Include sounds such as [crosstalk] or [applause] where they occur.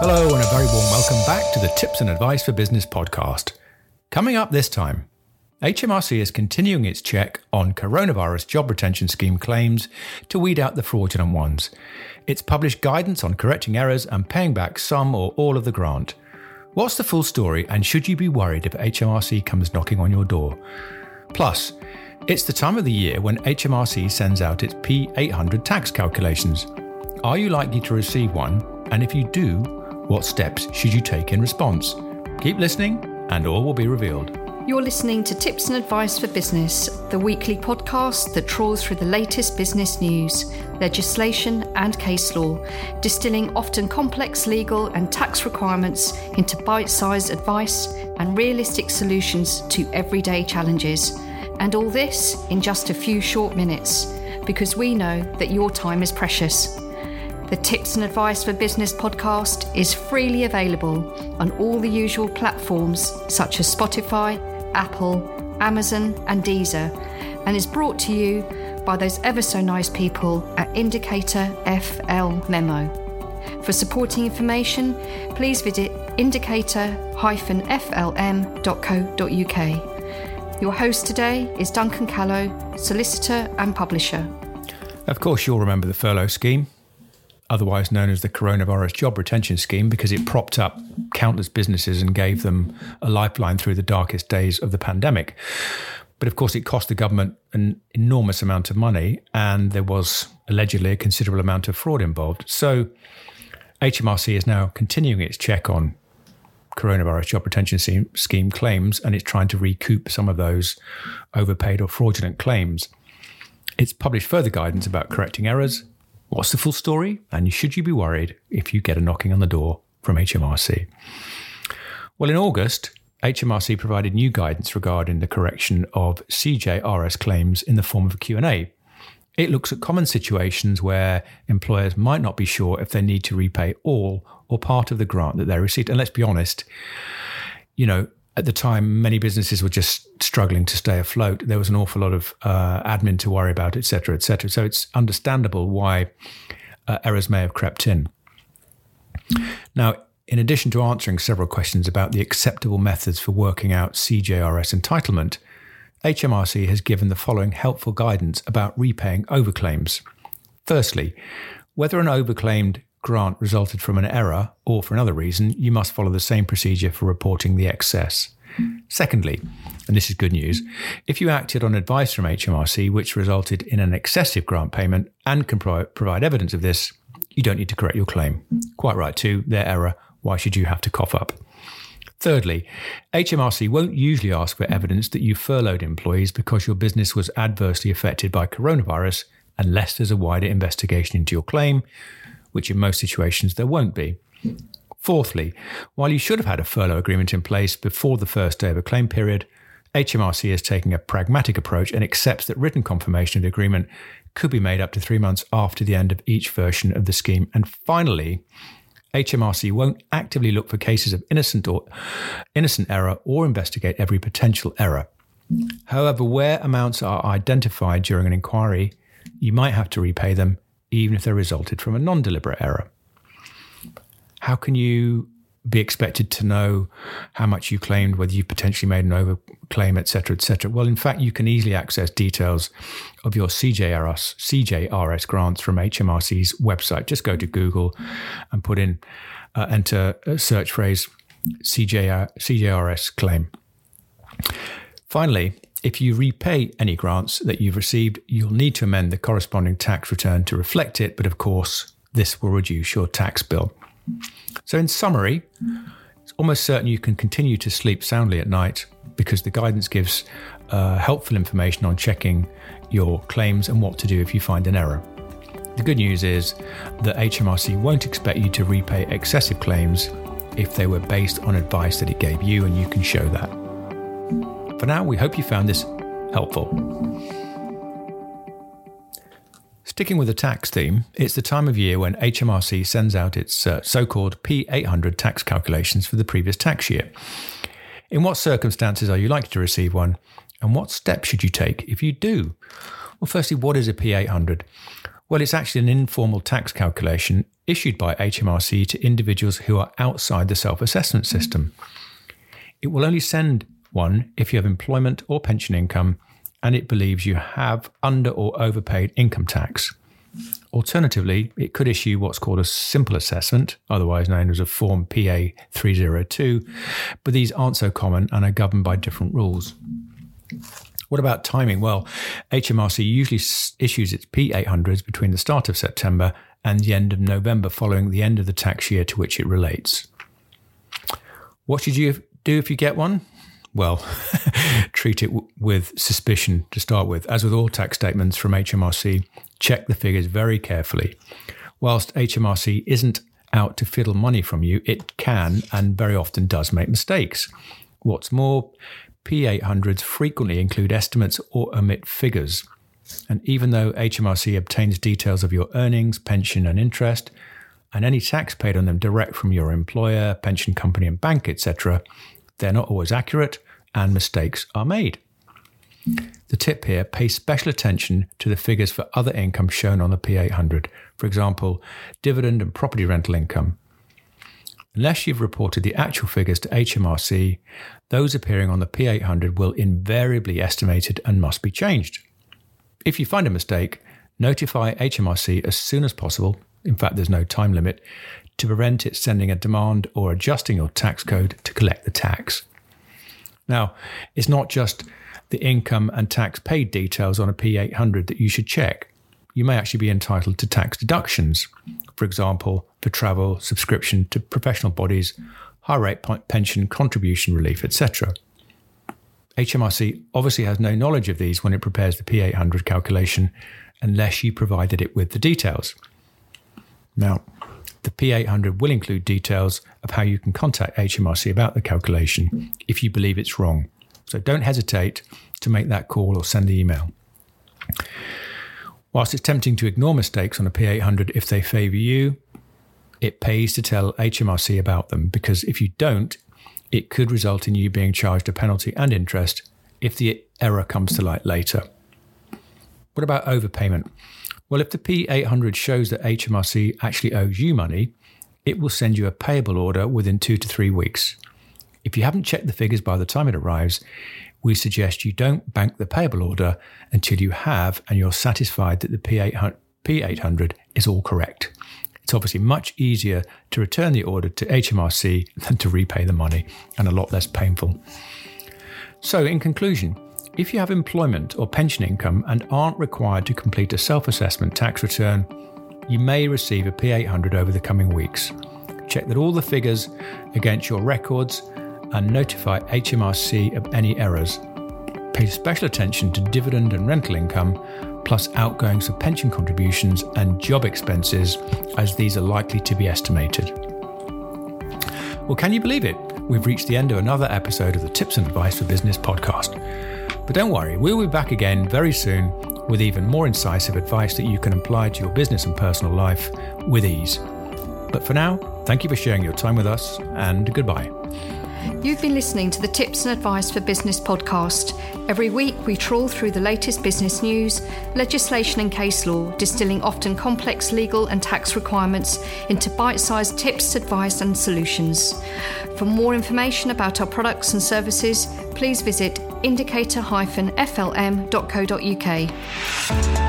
Hello, and a very warm welcome back to the Tips and Advice for Business podcast. Coming up this time, HMRC is continuing its check on coronavirus job retention scheme claims to weed out the fraudulent ones. It's published guidance on correcting errors and paying back some or all of the grant. What's the full story, and should you be worried if HMRC comes knocking on your door? Plus, it's the time of the year when HMRC sends out its P800 tax calculations. Are you likely to receive one? And if you do, what steps should you take in response? Keep listening, and all will be revealed. You're listening to Tips and Advice for Business, the weekly podcast that trawls through the latest business news, legislation, and case law, distilling often complex legal and tax requirements into bite sized advice and realistic solutions to everyday challenges. And all this in just a few short minutes, because we know that your time is precious. The Tips and Advice for Business podcast is freely available on all the usual platforms such as Spotify, Apple, Amazon, and Deezer, and is brought to you by those ever so nice people at Indicator FL Memo. For supporting information, please visit indicator-flm.co.uk. Your host today is Duncan Callow, solicitor and publisher. Of course, you'll remember the furlough scheme, otherwise known as the Coronavirus Job Retention Scheme, because it propped up countless businesses and gave them a lifeline through the darkest days of the pandemic. But of course, it cost the government an enormous amount of money, and there was allegedly a considerable amount of fraud involved. So, HMRC is now continuing its check on coronavirus job retention scheme claims, and it's trying to recoup some of those overpaid or fraudulent claims. It's published further guidance about correcting errors. What's the full story? And should you be worried if you get a knocking on the door from HMRC? Well, in August, HMRC provided new guidance regarding the correction of CJRS claims in the form of a Q&A. It looks at common situations where employers might not be sure if they need to repay all or part of the grant that they received. And let's be honest, you know, at the time, many businesses were just struggling to stay afloat. There was an awful lot of uh, admin to worry about, et cetera, et cetera. So it's understandable why uh, errors may have crept in. Now, in addition to answering several questions about the acceptable methods for working out CJRS entitlement, HMRC has given the following helpful guidance about repaying overclaims. Firstly, whether an overclaimed grant resulted from an error or for another reason, you must follow the same procedure for reporting the excess. Secondly, and this is good news, if you acted on advice from HMRC which resulted in an excessive grant payment and can pro- provide evidence of this, you don't need to correct your claim. Quite right, too, their error. Why should you have to cough up? Thirdly, HMRC won't usually ask for evidence that you furloughed employees because your business was adversely affected by coronavirus unless there's a wider investigation into your claim, which in most situations there won't be. Fourthly, while you should have had a furlough agreement in place before the first day of a claim period, HMRC is taking a pragmatic approach and accepts that written confirmation of the agreement could be made up to three months after the end of each version of the scheme. And finally, HMRC won't actively look for cases of innocent or innocent error or investigate every potential error. However, where amounts are identified during an inquiry, you might have to repay them even if they resulted from a non-deliberate error. How can you be expected to know how much you claimed, whether you potentially made an overclaim, etc., etc. Well, in fact, you can easily access details of your CJRS CJRS grants from HMRC's website. Just go to Google and put in uh, enter a search phrase CJR, CJRS claim. Finally, if you repay any grants that you've received, you'll need to amend the corresponding tax return to reflect it, but of course, this will reduce your tax bill. So, in summary, it's almost certain you can continue to sleep soundly at night because the guidance gives uh, helpful information on checking your claims and what to do if you find an error. The good news is that HMRC won't expect you to repay excessive claims if they were based on advice that it gave you, and you can show that. For now, we hope you found this helpful. Sticking with the tax theme, it's the time of year when HMRC sends out its uh, so called P800 tax calculations for the previous tax year. In what circumstances are you likely to receive one, and what steps should you take if you do? Well, firstly, what is a P800? Well, it's actually an informal tax calculation issued by HMRC to individuals who are outside the self assessment system. It will only send one if you have employment or pension income and it believes you have under or overpaid income tax. Alternatively, it could issue what's called a simple assessment, otherwise known as a Form PA 302, but these aren't so common and are governed by different rules. What about timing? Well, HMRC usually issues its P800s between the start of September and the end of November following the end of the tax year to which it relates. What should you do if you get one? Well, [laughs] treat it w- with suspicion to start with. As with all tax statements from HMRC, check the figures very carefully. Whilst HMRC isn't out to fiddle money from you, it can and very often does make mistakes. What's more, P800s frequently include estimates or omit figures. And even though HMRC obtains details of your earnings, pension, and interest, and any tax paid on them direct from your employer, pension company, and bank, etc., they're not always accurate and mistakes are made. The tip here pay special attention to the figures for other income shown on the P800, for example, dividend and property rental income. Unless you've reported the actual figures to HMRC, those appearing on the P800 will invariably be estimated and must be changed. If you find a mistake, notify HMRC as soon as possible. In fact, there's no time limit to prevent it sending a demand or adjusting your tax code to collect the tax. Now, it's not just the income and tax paid details on a P800 that you should check. You may actually be entitled to tax deductions, for example, for travel, subscription to professional bodies, high rate pension contribution relief, etc. HMRC obviously has no knowledge of these when it prepares the P800 calculation unless you provided it with the details. Now, the P800 will include details of how you can contact HMRC about the calculation if you believe it's wrong. So don't hesitate to make that call or send the email. Whilst it's tempting to ignore mistakes on a P800 if they favour you, it pays to tell HMRC about them because if you don't, it could result in you being charged a penalty and interest if the error comes to light later. What about overpayment? Well, if the P800 shows that HMRC actually owes you money, it will send you a payable order within two to three weeks. If you haven't checked the figures by the time it arrives, we suggest you don't bank the payable order until you have and you're satisfied that the P800 is all correct. It's obviously much easier to return the order to HMRC than to repay the money and a lot less painful. So, in conclusion, if you have employment or pension income and aren't required to complete a self assessment tax return, you may receive a P800 over the coming weeks. Check that all the figures against your records and notify HMRC of any errors. Pay special attention to dividend and rental income, plus outgoings for pension contributions and job expenses, as these are likely to be estimated. Well, can you believe it? We've reached the end of another episode of the Tips and Advice for Business podcast. But don't worry, we'll be back again very soon with even more incisive advice that you can apply to your business and personal life with ease. But for now, thank you for sharing your time with us and goodbye. You've been listening to the Tips and Advice for Business podcast. Every week, we trawl through the latest business news, legislation, and case law, distilling often complex legal and tax requirements into bite sized tips, advice, and solutions. For more information about our products and services, please visit indicator-flm.co.uk.